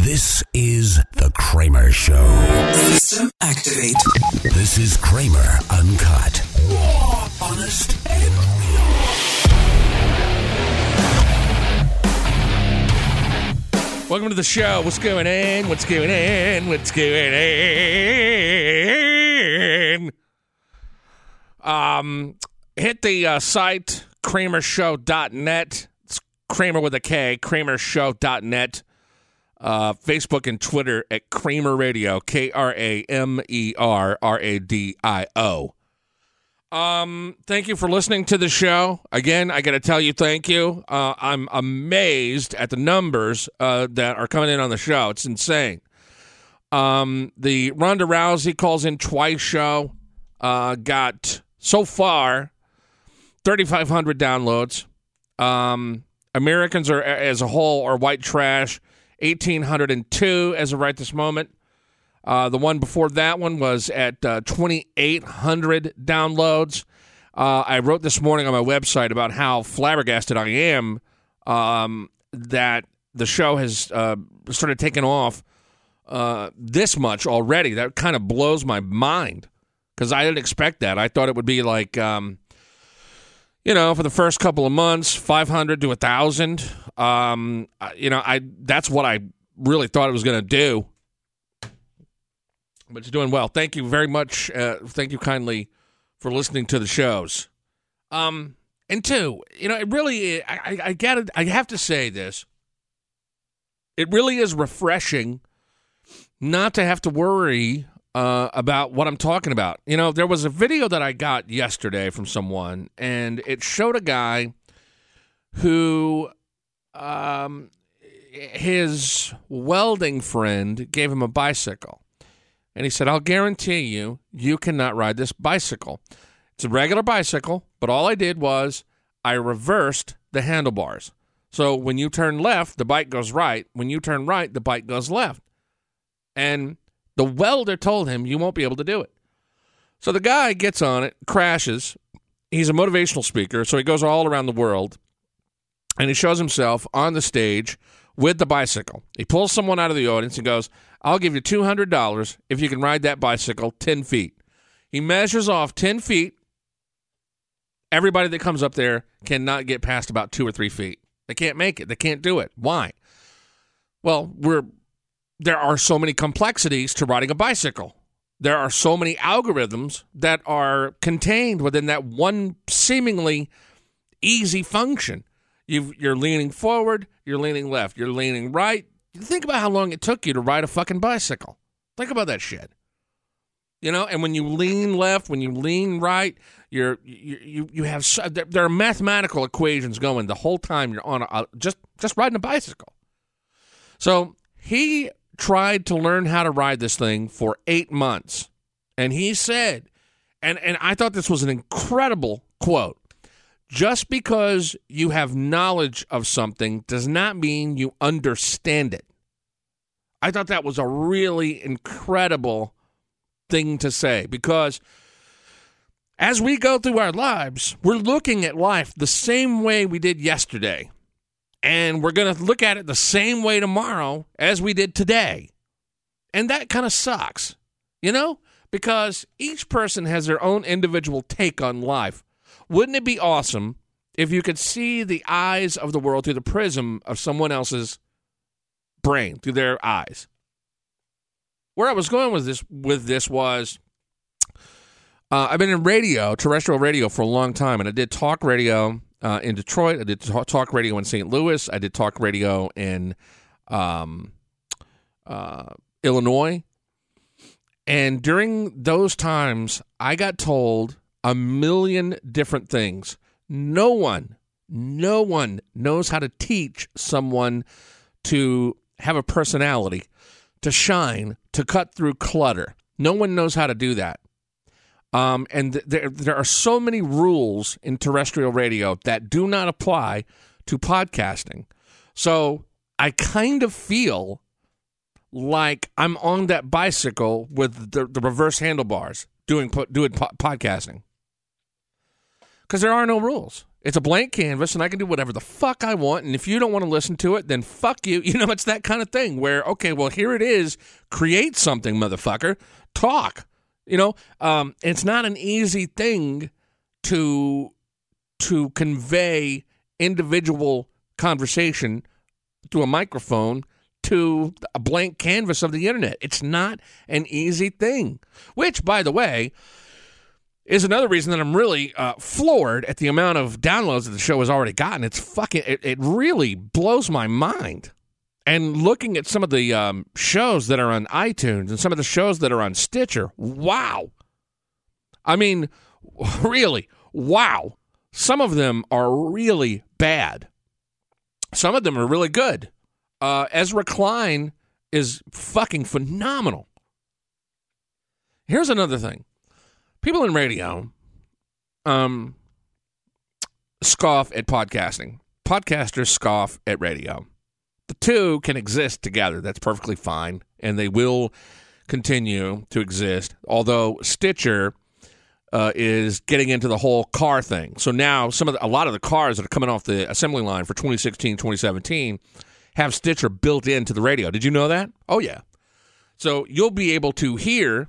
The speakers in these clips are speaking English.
This is The Kramer Show. System activate. This is Kramer Uncut. Raw, honest, and real. Welcome to the show. What's going on? What's going on? What's going on? Um, hit the uh, site kramershow.net. It's Kramer with a K, kramershow.net. Uh, Facebook and Twitter at Kramer Radio, K R A M E R R A D I O. Um, thank you for listening to the show. Again, I got to tell you, thank you. Uh, I'm amazed at the numbers uh, that are coming in on the show. It's insane. Um, the Ronda Rousey calls in twice show uh, got so far 3,500 downloads. Um, Americans are as a whole are white trash. 1,802 as of right this moment. Uh, the one before that one was at uh, 2,800 downloads. Uh, I wrote this morning on my website about how flabbergasted I am um, that the show has uh, started taking off uh, this much already. That kind of blows my mind because I didn't expect that. I thought it would be like, um, you know, for the first couple of months, 500 to 1,000. Um, you know, I that's what I really thought it was going to do but it's doing well. Thank you very much. Uh, thank you kindly for listening to the shows. Um, and two, you know, it really, I, I, I got I have to say this. It really is refreshing not to have to worry uh, about what I'm talking about. You know, there was a video that I got yesterday from someone, and it showed a guy who, um, his welding friend gave him a bicycle. And he said, I'll guarantee you, you cannot ride this bicycle. It's a regular bicycle, but all I did was I reversed the handlebars. So when you turn left, the bike goes right. When you turn right, the bike goes left. And the welder told him, you won't be able to do it. So the guy gets on it, crashes. He's a motivational speaker, so he goes all around the world and he shows himself on the stage with the bicycle. He pulls someone out of the audience and goes, I'll give you $200 if you can ride that bicycle 10 feet. He measures off 10 feet. Everybody that comes up there cannot get past about two or three feet. They can't make it. They can't do it. Why? Well, we're there are so many complexities to riding a bicycle. There are so many algorithms that are contained within that one seemingly easy function. you you're leaning forward, you're leaning left, you're leaning right. Think about how long it took you to ride a fucking bicycle. Think about that shit. You know, and when you lean left, when you lean right, you're you you, you have there, are mathematical equations going the whole time you're on a- just just riding a bicycle. So he tried to learn how to ride this thing for eight months, and he said, and and I thought this was an incredible quote. Just because you have knowledge of something does not mean you understand it. I thought that was a really incredible thing to say because as we go through our lives, we're looking at life the same way we did yesterday. And we're going to look at it the same way tomorrow as we did today. And that kind of sucks, you know, because each person has their own individual take on life. Wouldn't it be awesome if you could see the eyes of the world through the prism of someone else's brain, through their eyes? Where I was going with this with this was uh, I've been in radio, terrestrial radio, for a long time, and I did talk radio uh, in Detroit. I did talk radio in St. Louis. I did talk radio in um, uh, Illinois. And during those times, I got told a million different things. No one, no one knows how to teach someone to have a personality, to shine, to cut through clutter. No one knows how to do that. Um, and th- there, there are so many rules in terrestrial radio that do not apply to podcasting. So I kind of feel like I'm on that bicycle with the, the reverse handlebars doing doing po- podcasting because there are no rules. It's a blank canvas, and I can do whatever the fuck I want. And if you don't want to listen to it, then fuck you. You know, it's that kind of thing where, okay, well, here it is. Create something, motherfucker. Talk. You know, um, it's not an easy thing to to convey individual conversation through a microphone to a blank canvas of the internet. It's not an easy thing. Which, by the way, is another reason that I'm really uh, floored at the amount of downloads that the show has already gotten. It's fucking, it, it really blows my mind. And looking at some of the um, shows that are on iTunes and some of the shows that are on Stitcher, wow. I mean, really, wow. Some of them are really bad. Some of them are really good. Uh, Ezra Klein is fucking phenomenal. Here's another thing people in radio um, scoff at podcasting. Podcasters scoff at radio. The two can exist together. That's perfectly fine. And they will continue to exist. Although Stitcher uh, is getting into the whole car thing. So now some of the, a lot of the cars that are coming off the assembly line for 2016, 2017 have Stitcher built into the radio. Did you know that? Oh yeah. So you'll be able to hear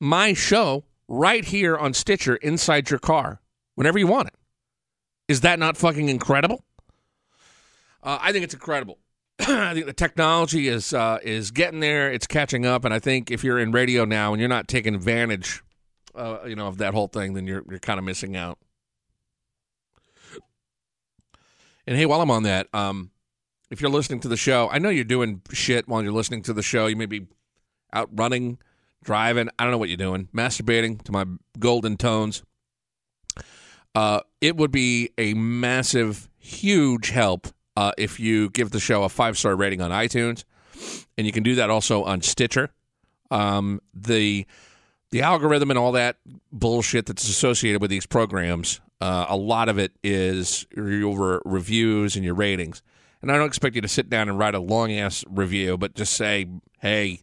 my show right here on Stitcher inside your car whenever you want it. Is that not fucking incredible? Uh, I think it's incredible. I think the technology is uh, is getting there. It's catching up, and I think if you're in radio now and you're not taking advantage, uh, you know, of that whole thing, then you're you're kind of missing out. And hey, while I'm on that, um, if you're listening to the show, I know you're doing shit while you're listening to the show. You may be out running, driving. I don't know what you're doing, masturbating to my golden tones. Uh, it would be a massive, huge help uh, if you give the show a five star rating on iTunes, and you can do that also on Stitcher. Um, the the algorithm and all that bullshit that's associated with these programs, uh, a lot of it is your reviews and your ratings. And I don't expect you to sit down and write a long ass review, but just say, hey,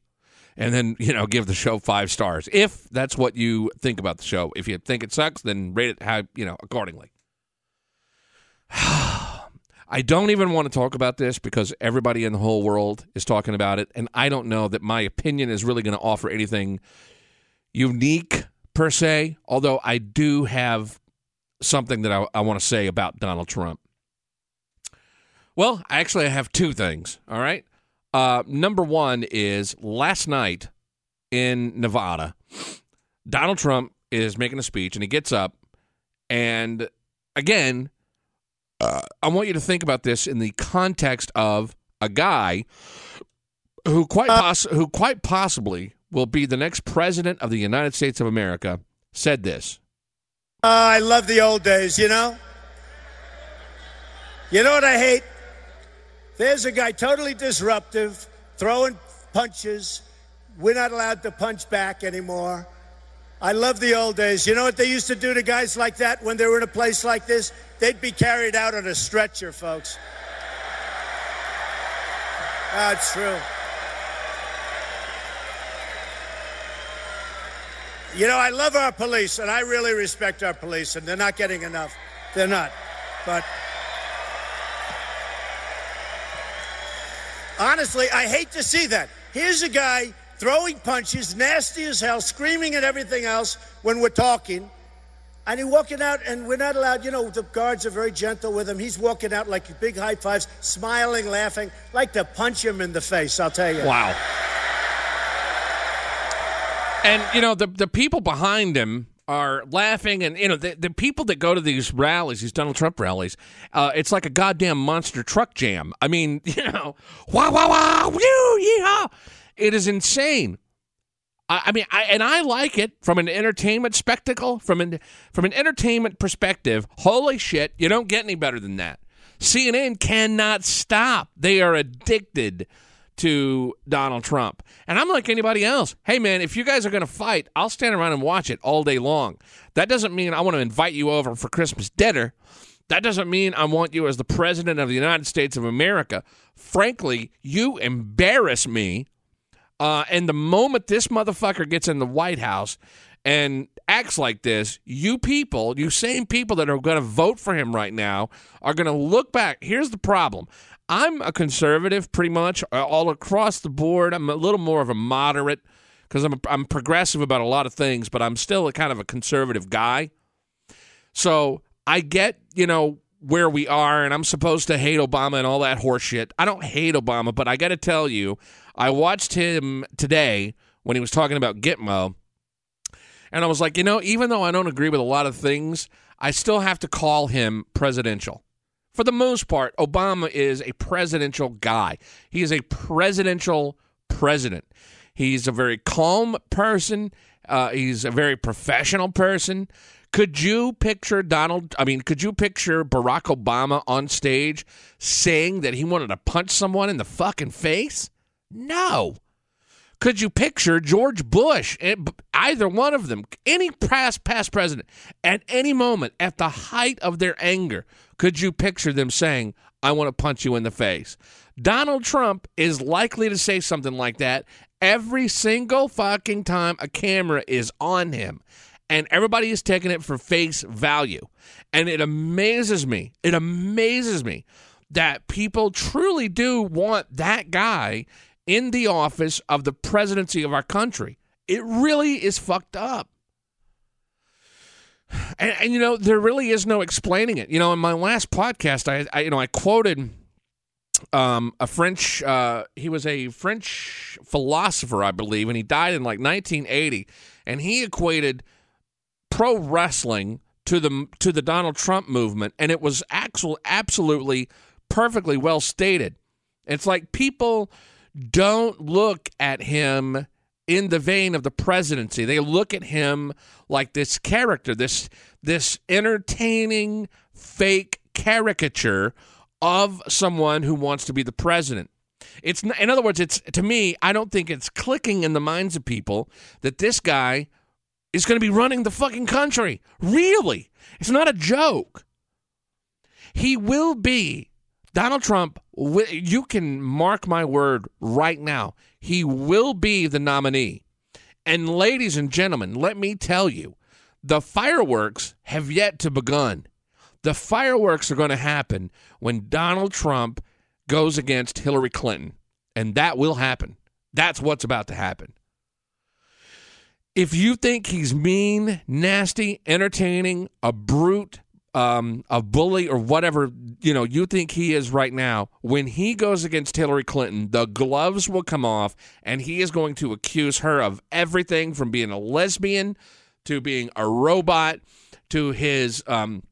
and then, you know, give the show five stars. If that's what you think about the show. If you think it sucks, then rate it how, you know, accordingly. I don't even want to talk about this because everybody in the whole world is talking about it. And I don't know that my opinion is really going to offer anything unique per se, although I do have something that I, I want to say about Donald Trump. Well, actually, I have two things. All right. Uh, number one is last night in Nevada, Donald Trump is making a speech and he gets up. And again, uh, I want you to think about this in the context of a guy who quite poss- who quite possibly will be the next president of the United States of America said this. Uh, I love the old days, you know? You know what I hate? There's a guy totally disruptive, throwing punches. We're not allowed to punch back anymore. I love the old days. You know what they used to do to guys like that when they were in a place like this? They'd be carried out on a stretcher, folks. That's true. You know, I love our police, and I really respect our police, and they're not getting enough. They're not. But honestly, I hate to see that. Here's a guy throwing punches, nasty as hell, screaming at everything else when we're talking. And he's walking out, and we're not allowed, you know, the guards are very gentle with him. He's walking out like big high fives, smiling, laughing, like to punch him in the face, I'll tell you. Wow. And you know the the people behind him are laughing, and you know the, the people that go to these rallies, these Donald Trump rallies, uh, it's like a goddamn monster truck jam. I mean, you know, wow, wow, wow, woo, yeah, it is insane. I, mean, I, and I like it from an entertainment spectacle, from an from an entertainment perspective. Holy shit, you don't get any better than that. CNN cannot stop; they are addicted to Donald Trump. And I'm like anybody else. Hey, man, if you guys are going to fight, I'll stand around and watch it all day long. That doesn't mean I want to invite you over for Christmas dinner. That doesn't mean I want you as the president of the United States of America. Frankly, you embarrass me. Uh, and the moment this motherfucker gets in the White House and acts like this, you people, you same people that are going to vote for him right now, are going to look back. Here's the problem. I'm a conservative pretty much uh, all across the board. I'm a little more of a moderate because I'm, I'm progressive about a lot of things, but I'm still a kind of a conservative guy. So I get, you know, where we are, and I'm supposed to hate Obama and all that horseshit. I don't hate Obama, but I got to tell you, I watched him today when he was talking about Gitmo, and I was like, you know, even though I don't agree with a lot of things, I still have to call him presidential. For the most part, Obama is a presidential guy. He is a presidential president. He's a very calm person. Uh, he's a very professional person. Could you picture Donald? I mean, could you picture Barack Obama on stage saying that he wanted to punch someone in the fucking face? No. Could you picture George Bush, eh, either one of them, any past past president, at any moment at the height of their anger, could you picture them saying, "I want to punch you in the face"? Donald Trump is likely to say something like that every single fucking time a camera is on him and everybody is taking it for face value. And it amazes me. It amazes me that people truly do want that guy in the office of the presidency of our country. It really is fucked up. And, and you know, there really is no explaining it. You know, in my last podcast, I, I you know, I quoted um, a French. Uh, he was a French philosopher, I believe, and he died in like 1980. And he equated pro wrestling to the to the Donald Trump movement, and it was actual absolutely perfectly well stated. It's like people don't look at him in the vein of the presidency. They look at him like this character, this this entertaining fake caricature of someone who wants to be the president. It's in other words, it's to me, I don't think it's clicking in the minds of people that this guy is going to be running the fucking country. Really. It's not a joke. He will be Donald Trump. You can mark my word right now. He will be the nominee. And ladies and gentlemen, let me tell you, the fireworks have yet to begun. The fireworks are going to happen when Donald Trump goes against Hillary Clinton. And that will happen. That's what's about to happen if you think he's mean, nasty, entertaining, a brute, um, a bully, or whatever you know you think he is right now, when he goes against Hillary Clinton, the gloves will come off, and he is going to accuse her of everything from being a lesbian to being a robot to his um,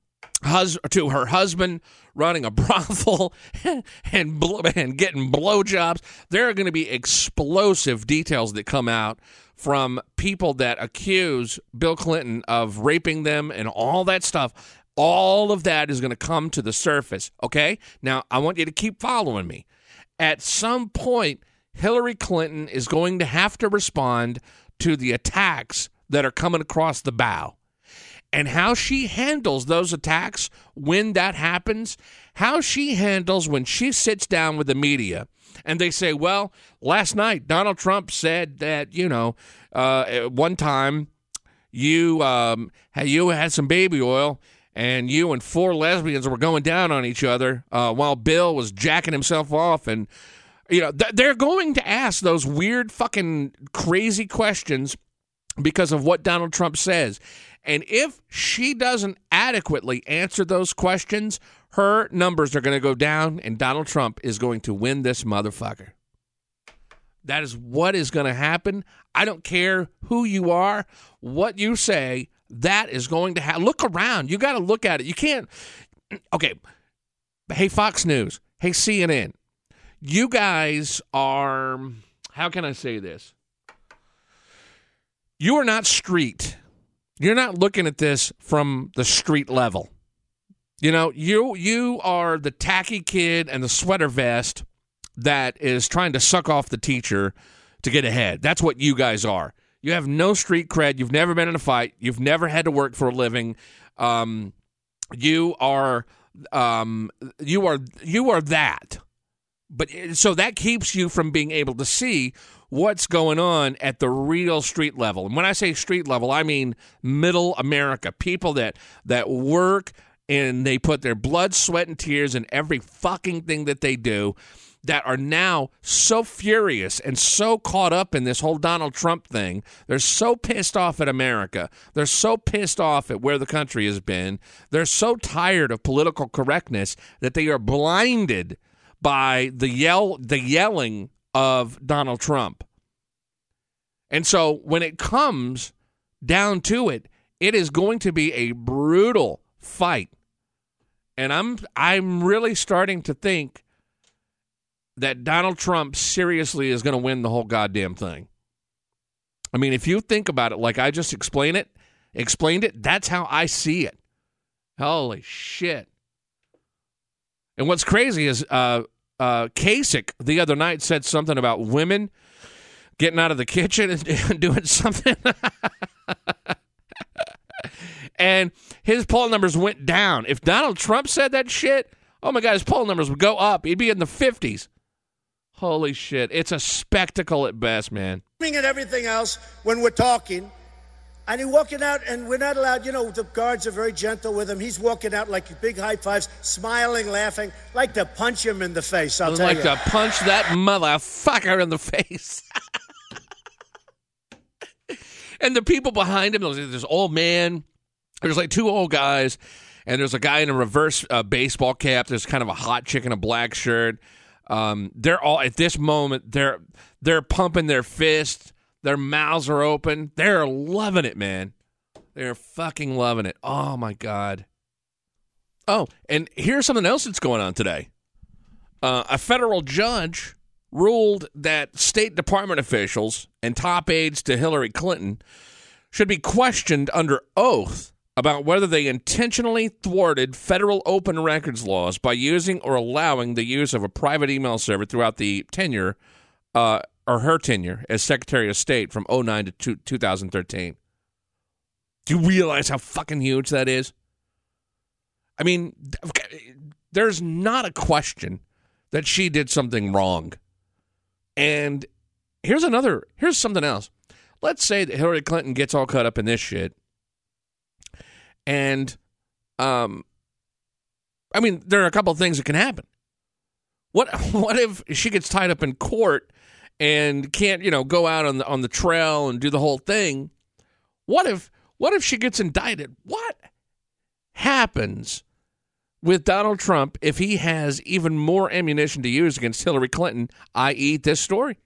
hus- to her husband running a brothel and bl- and getting blowjobs. There are going to be explosive details that come out from people that accuse Bill Clinton of raping them and all that stuff. All of that is going to come to the surface. Okay. Now, I want you to keep following me. At some point, Hillary Clinton is going to have to respond to the attacks that are coming across the bow. And how she handles those attacks when that happens, how she handles when she sits down with the media and they say, well, last night Donald Trump said that you know uh, at one time you um, you had some baby oil and you and four lesbians were going down on each other uh, while Bill was jacking himself off and you know th- they're going to ask those weird fucking crazy questions because of what Donald Trump says. And if she doesn't adequately answer those questions, her numbers are going to go down, and Donald Trump is going to win this motherfucker. That is what is going to happen. I don't care who you are, what you say, that is going to happen. Look around. You got to look at it. You can't. Okay. Hey, Fox News. Hey, CNN. You guys are. How can I say this? You are not street. You're not looking at this from the street level. You know, you you are the tacky kid and the sweater vest that is trying to suck off the teacher to get ahead. That's what you guys are. You have no street cred. You've never been in a fight. You've never had to work for a living. Um, you are um, you are you are that. But so that keeps you from being able to see what's going on at the real street level. And when I say street level, I mean middle America, people that that work and they put their blood, sweat and tears in every fucking thing that they do that are now so furious and so caught up in this whole Donald Trump thing. They're so pissed off at America. They're so pissed off at where the country has been. They're so tired of political correctness that they are blinded by the yell the yelling of Donald Trump. And so when it comes down to it, it is going to be a brutal fight. And I'm I'm really starting to think that Donald Trump seriously is going to win the whole goddamn thing. I mean, if you think about it like I just explained it, explained it, that's how I see it. Holy shit. And what's crazy is uh, uh, Kasich the other night said something about women getting out of the kitchen and doing something. and his poll numbers went down. If Donald Trump said that shit, oh my God, his poll numbers would go up. He'd be in the 50s. Holy shit. It's a spectacle at best, man. And everything else when we're talking. And he's walking out, and we're not allowed, you know, the guards are very gentle with him. He's walking out like big high fives, smiling, laughing, like to punch him in the face. I'll I'd tell like you. to punch that motherfucker in the face. and the people behind him, there's this old man, there's like two old guys, and there's a guy in a reverse uh, baseball cap. There's kind of a hot chick in a black shirt. Um, they're all at this moment. They're they're pumping their fists. Their mouths are open. They're loving it, man. They're fucking loving it. Oh my god. Oh, and here's something else that's going on today. Uh, a federal judge ruled that State Department officials and top aides to Hillary Clinton should be questioned under oath about whether they intentionally thwarted federal open records laws by using or allowing the use of a private email server throughout the tenure uh, or her tenure as Secretary of State from 09 to two, 2013. Do you realize how fucking huge that is? I mean, there's not a question that she did something wrong. And here's another, here's something else. Let's say that Hillary Clinton gets all caught up in this shit and um I mean, there are a couple things that can happen. What what if she gets tied up in court and can't, you know, go out on the on the trail and do the whole thing? What if what if she gets indicted? What happens with Donald Trump if he has even more ammunition to use against Hillary Clinton, i.e., this story?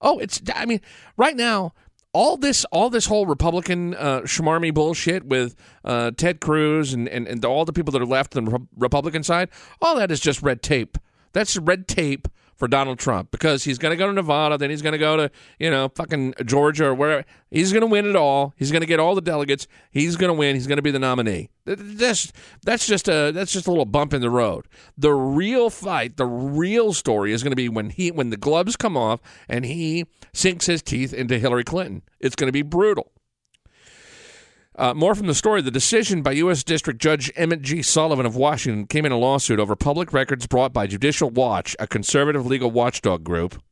Oh, it's I mean, right now all this all this whole Republican uh, schmarmy bullshit with uh, Ted Cruz and, and, and all the people that are left on the Republican side, all that is just red tape. That's red tape for Donald Trump because he's going to go to Nevada, then he's going to go to you know fucking Georgia or wherever. He's going to win it all. He's going to get all the delegates. He's going to win. He's going to be the nominee. That's that's just a that's just a little bump in the road. The real fight, the real story is going to be when he when the gloves come off and he sinks his teeth into Hillary Clinton. It's going to be brutal. Uh, more from the story. The decision by U.S. District Judge Emmett G. Sullivan of Washington came in a lawsuit over public records brought by Judicial Watch, a conservative legal watchdog group,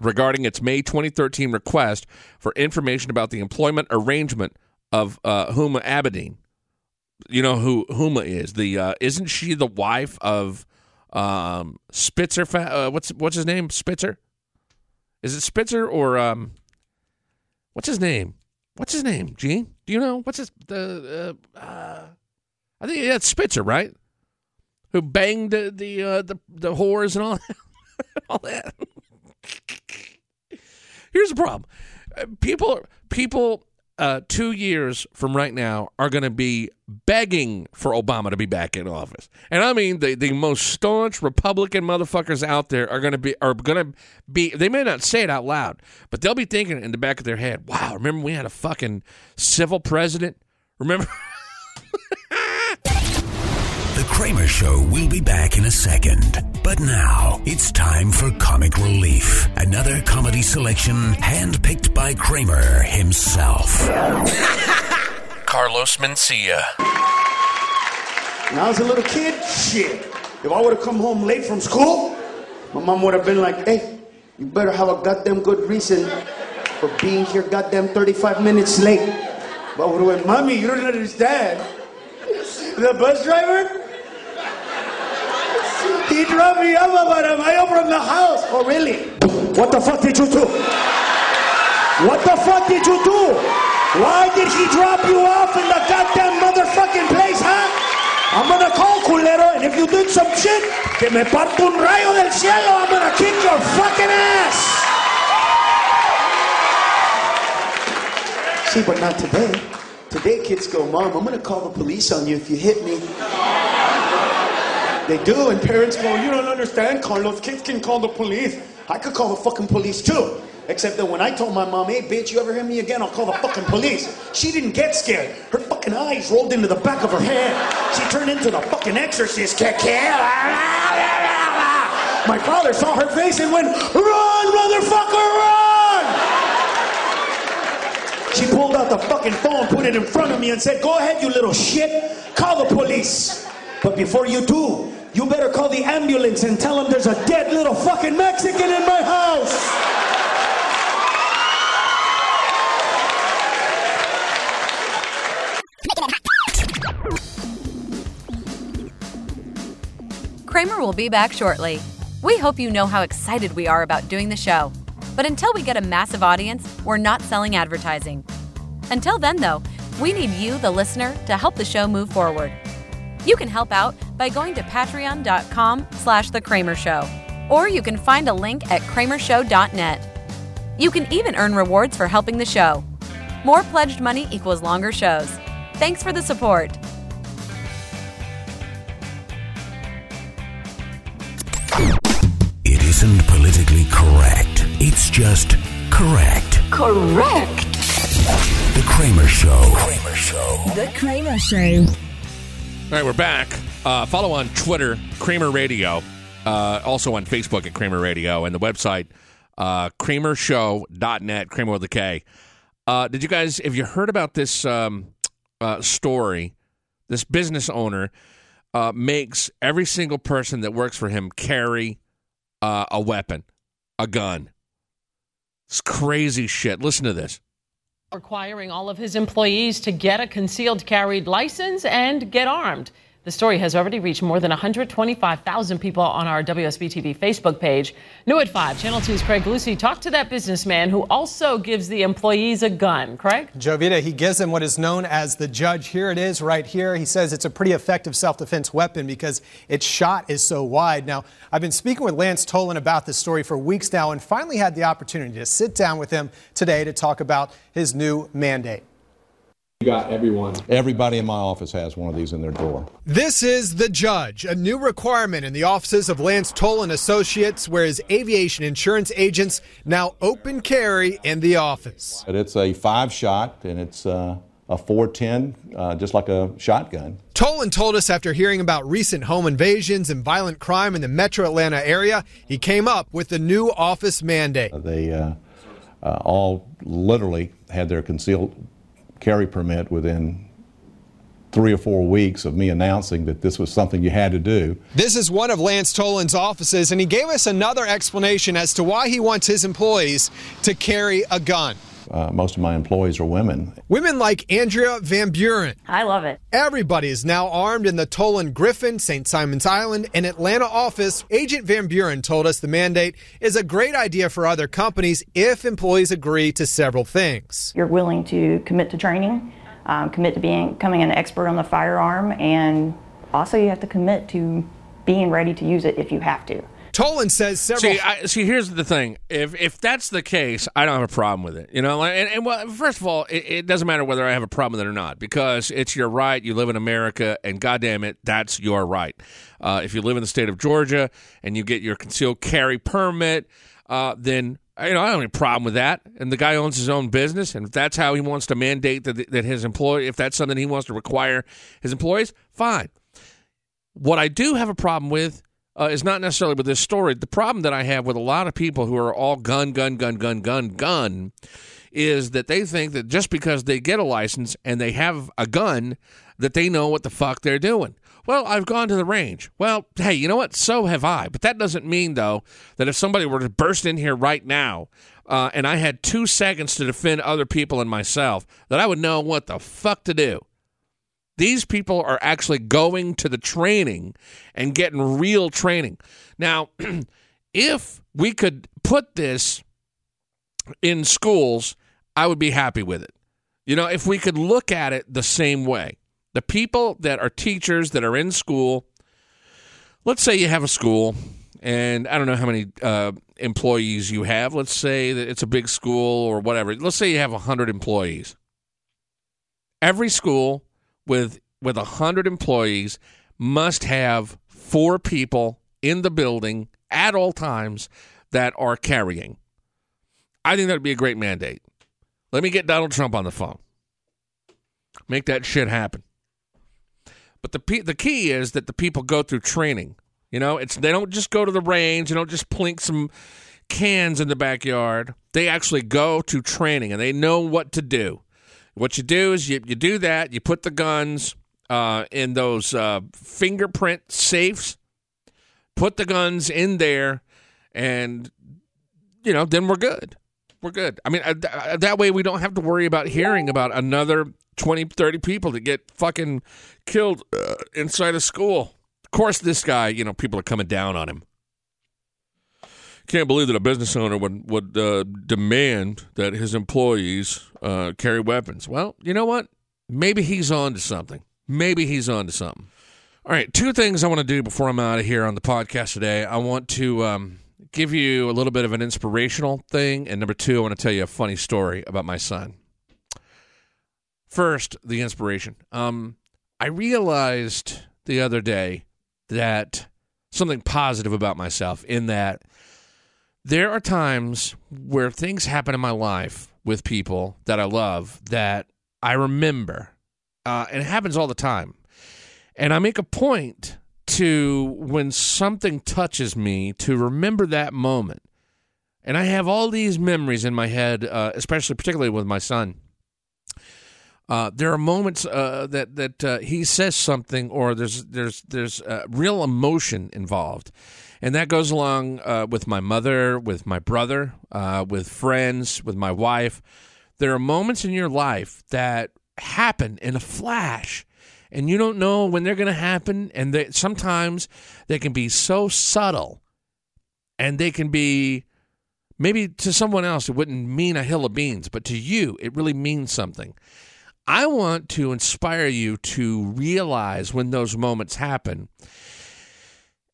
regarding its May 2013 request for information about the employment arrangement of uh, Huma Abedin. You know who Huma is? The uh, isn't she the wife of um, Spitzer? Uh, what's what's his name? Spitzer? Is it Spitzer or um, what's his name? What's his name? Gene? You know what's his the? Uh, uh, I think that's Spitzer, right? Who banged the the uh, the, the whores and all all that. Here's the problem: Uh, people people uh, two years from right now are going to be begging for Obama to be back in office, and I mean the the most staunch Republican motherfuckers out there are going to be are going to be. They may not say it out loud, but they'll be thinking in the back of their head, "Wow, remember we had a fucking civil president? Remember?" The Kramer Show will be back in a second. But now, it's time for Comic Relief. Another comedy selection handpicked by Kramer himself. Carlos Mencia. When I was a little kid, shit. If I would have come home late from school, my mom would have been like, hey, you better have a goddamn good reason for being here goddamn 35 minutes late. But I would have went, mommy, you don't understand. The bus driver, he dropped me off about a mile from the house. Oh, really? What the fuck did you do? What the fuck did you do? Why did he drop you off in the goddamn motherfucking place, huh? I'm gonna call culero, and if you did some shit, que me parto un rayo del cielo, I'm gonna kick your fucking ass. See, but not today. Today, kids go, Mom, I'm gonna call the police on you if you hit me. They do, and parents go, You don't understand, Carlos. Kids can call the police. I could call the fucking police too. Except that when I told my mom, Hey, bitch, you ever hear me again, I'll call the fucking police. She didn't get scared. Her fucking eyes rolled into the back of her head. She turned into the fucking exorcist. My father saw her face and went, Run, motherfucker, run! She pulled out the fucking phone, put it in front of me, and said, Go ahead, you little shit. Call the police. But before you do, you better call the ambulance and tell them there's a dead little fucking Mexican in my house. Kramer will be back shortly. We hope you know how excited we are about doing the show. But until we get a massive audience, we're not selling advertising. Until then, though, we need you, the listener, to help the show move forward. You can help out by going to patreon.com slash the Kramer Show, or you can find a link at kramershow.net. You can even earn rewards for helping the show. More pledged money equals longer shows. Thanks for the support. It isn't politically correct. It's just correct. Correct. The Kramer Show. Kramer Show. The Kramer Show. All right, we're back. Uh, follow on Twitter, Kramer Radio. Uh, also on Facebook at Kramer Radio and the website, uh, kramershow.net, Kramer with a K. Uh, did you guys, have you heard about this um, uh, story? This business owner uh, makes every single person that works for him carry uh, a weapon, a gun. It's crazy shit. Listen to this. requiring all of his employees to get a concealed carry license and get armed. The story has already reached more than 125,000 people on our WSB TV Facebook page. New at 5, Channel 2's Craig Lucie talked to that businessman who also gives the employees a gun. Craig? Jovita, he gives them what is known as the judge. Here it is right here. He says it's a pretty effective self defense weapon because its shot is so wide. Now, I've been speaking with Lance Toland about this story for weeks now and finally had the opportunity to sit down with him today to talk about his new mandate. You got everyone. Everybody in my office has one of these in their drawer. This is the judge, a new requirement in the offices of Lance Toland Associates, where his aviation insurance agents now open carry in the office. But it's a five shot and it's uh, a 410, uh, just like a shotgun. Toland told us after hearing about recent home invasions and violent crime in the metro Atlanta area, he came up with the new office mandate. They uh, uh, all literally had their concealed carry permit within three or four weeks of me announcing that this was something you had to do. This is one of Lance Toland's offices, and he gave us another explanation as to why he wants his employees to carry a gun. Uh, most of my employees are women. Women like Andrea Van Buren. I love it. Everybody is now armed in the Toland Griffin, St. Simons Island, and Atlanta office. Agent Van Buren told us the mandate is a great idea for other companies if employees agree to several things. You're willing to commit to training, um, commit to being, becoming an expert on the firearm, and also you have to commit to being ready to use it if you have to. Toland says several. See, I, see, here's the thing. If if that's the case, I don't have a problem with it. You know, and, and well, first of all, it, it doesn't matter whether I have a problem with it or not because it's your right. You live in America, and goddamn it, that's your right. Uh, if you live in the state of Georgia and you get your concealed carry permit, uh, then you know I don't have any problem with that. And the guy owns his own business, and if that's how he wants to mandate that that his employee, if that's something he wants to require his employees, fine. What I do have a problem with uh, is not necessarily with this story. The problem that I have with a lot of people who are all gun, gun, gun, gun, gun, gun is that they think that just because they get a license and they have a gun, that they know what the fuck they're doing. Well, I've gone to the range. Well, hey, you know what? So have I. But that doesn't mean, though, that if somebody were to burst in here right now uh, and I had two seconds to defend other people and myself, that I would know what the fuck to do. These people are actually going to the training and getting real training. Now, if we could put this in schools, I would be happy with it. You know, if we could look at it the same way, the people that are teachers that are in school, let's say you have a school, and I don't know how many uh, employees you have. Let's say that it's a big school or whatever. Let's say you have 100 employees. Every school with with 100 employees must have four people in the building at all times that are carrying. I think that would be a great mandate. Let me get Donald Trump on the phone. Make that shit happen. But the the key is that the people go through training. You know, it's they don't just go to the range. They don't just plink some cans in the backyard. They actually go to training and they know what to do. What you do is you, you do that. You put the guns uh, in those uh, fingerprint safes. Put the guns in there, and you know then we're good. We're good. I mean, uh, that way we don't have to worry about hearing about another 20, 30 people that get fucking killed uh, inside a school. Of course, this guy, you know, people are coming down on him. Can't believe that a business owner would would uh, demand that his employees uh, carry weapons. Well, you know what? Maybe he's on to something. Maybe he's on to something. All right, two things I want to do before I'm out of here on the podcast today. I want to um, give you a little bit of an inspirational thing, and number two, I want to tell you a funny story about my son. First, the inspiration. Um, I realized the other day that something positive about myself in that there are times where things happen in my life with people that I love that I remember, uh, and it happens all the time. And I make a point to when something touches me to remember that moment. And I have all these memories in my head, uh, especially particularly with my son. Uh, there are moments uh, that that uh, he says something, or there's there's there's uh, real emotion involved, and that goes along uh, with my mother, with my brother, uh, with friends, with my wife. There are moments in your life that happen in a flash, and you don't know when they're going to happen, and they, sometimes they can be so subtle, and they can be maybe to someone else it wouldn't mean a hill of beans, but to you it really means something. I want to inspire you to realize when those moments happen.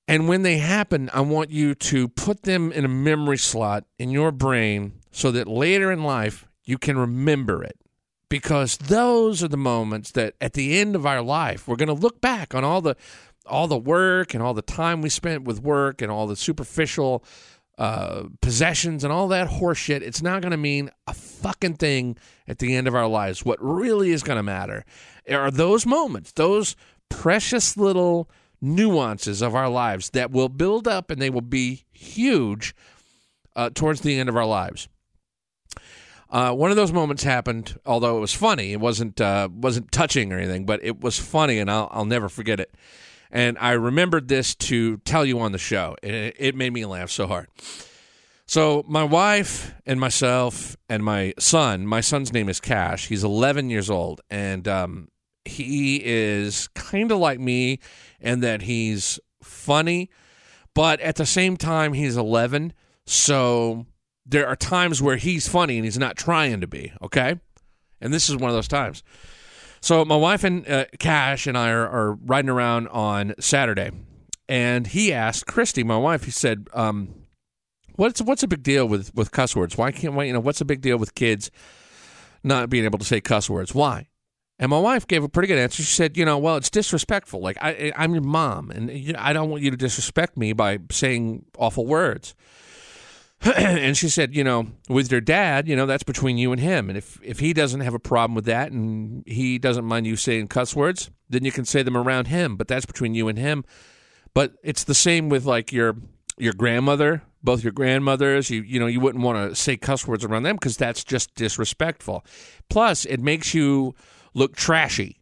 And when they happen, I want you to put them in a memory slot in your brain so that later in life you can remember it. Because those are the moments that at the end of our life, we're going to look back on all the all the work and all the time we spent with work and all the superficial uh, possessions and all that horseshit, it's not going to mean a fucking thing at the end of our lives. What really is going to matter are those moments, those precious little nuances of our lives that will build up and they will be huge uh, towards the end of our lives. Uh, one of those moments happened, although it was funny. It wasn't uh, wasn't touching or anything, but it was funny, and I'll I'll never forget it. And I remembered this to tell you on the show. It, it made me laugh so hard. So, my wife and myself and my son, my son's name is Cash. He's 11 years old. And um, he is kind of like me in that he's funny, but at the same time, he's 11. So, there are times where he's funny and he's not trying to be, okay? And this is one of those times. So my wife and uh, Cash and I are, are, riding around on Saturday, and he asked Christy, my wife. He said, um, "What's what's a big deal with with cuss words? Why can't why, you know what's a big deal with kids not being able to say cuss words? Why?" And my wife gave a pretty good answer. She said, "You know, well, it's disrespectful. Like I, I'm your mom, and I don't want you to disrespect me by saying awful words." and she said, you know, with your dad, you know, that's between you and him. And if if he doesn't have a problem with that and he doesn't mind you saying cuss words, then you can say them around him. But that's between you and him. But it's the same with like your your grandmother, both your grandmothers. You you know, you wouldn't want to say cuss words around them because that's just disrespectful. Plus, it makes you look trashy.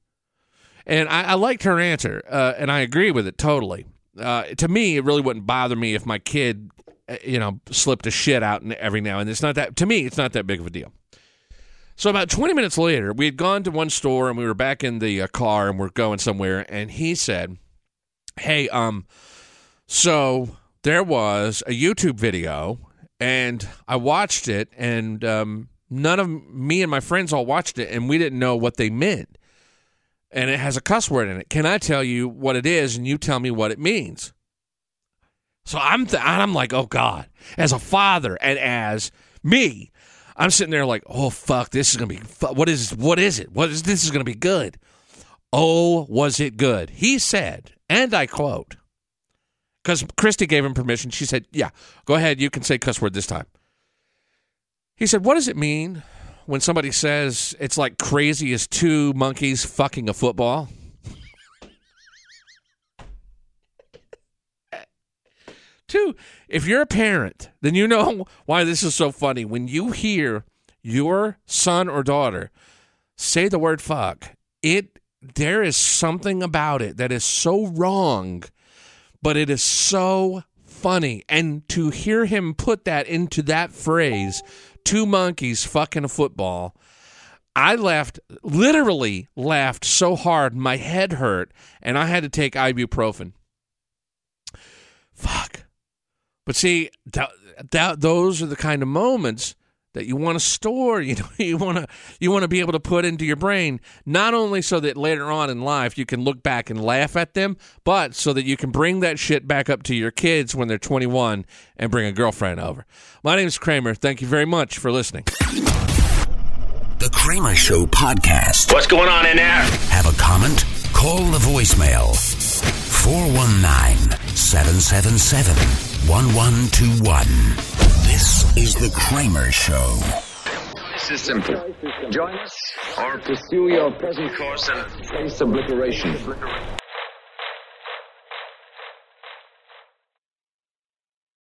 And I, I liked her answer, uh, and I agree with it totally. Uh, to me, it really wouldn't bother me if my kid, you know, slipped a shit out every now and then. It's not that to me. It's not that big of a deal. So about 20 minutes later, we had gone to one store and we were back in the uh, car and we're going somewhere. And he said, "Hey, um, so there was a YouTube video, and I watched it, and um, none of me and my friends all watched it, and we didn't know what they meant. And it has a cuss word in it. Can I tell you what it is, and you tell me what it means?" So I'm th- I'm like, oh God, as a father and as me, I'm sitting there like, oh fuck, this is gonna be fu- what is what is it? What is this is gonna be good? Oh, was it good? He said, and I quote, because Christy gave him permission. She said, yeah, go ahead, you can say cuss word this time. He said, what does it mean when somebody says it's like crazy as two monkeys fucking a football? Two, if you're a parent, then you know why this is so funny. When you hear your son or daughter say the word fuck, it there is something about it that is so wrong, but it is so funny. And to hear him put that into that phrase, two monkeys fucking a football, I laughed, literally laughed so hard, my head hurt, and I had to take ibuprofen. Fuck. But see, that, that, those are the kind of moments that you want to store. You know, you want to you want to be able to put into your brain, not only so that later on in life you can look back and laugh at them, but so that you can bring that shit back up to your kids when they're 21 and bring a girlfriend over. My name is Kramer. Thank you very much for listening. The Kramer Show podcast. What's going on in there? Have a comment? Call the voicemail 419 777 1121. This is The Kramer Show. This is simple. Join us or pursue your present course and face obliteration.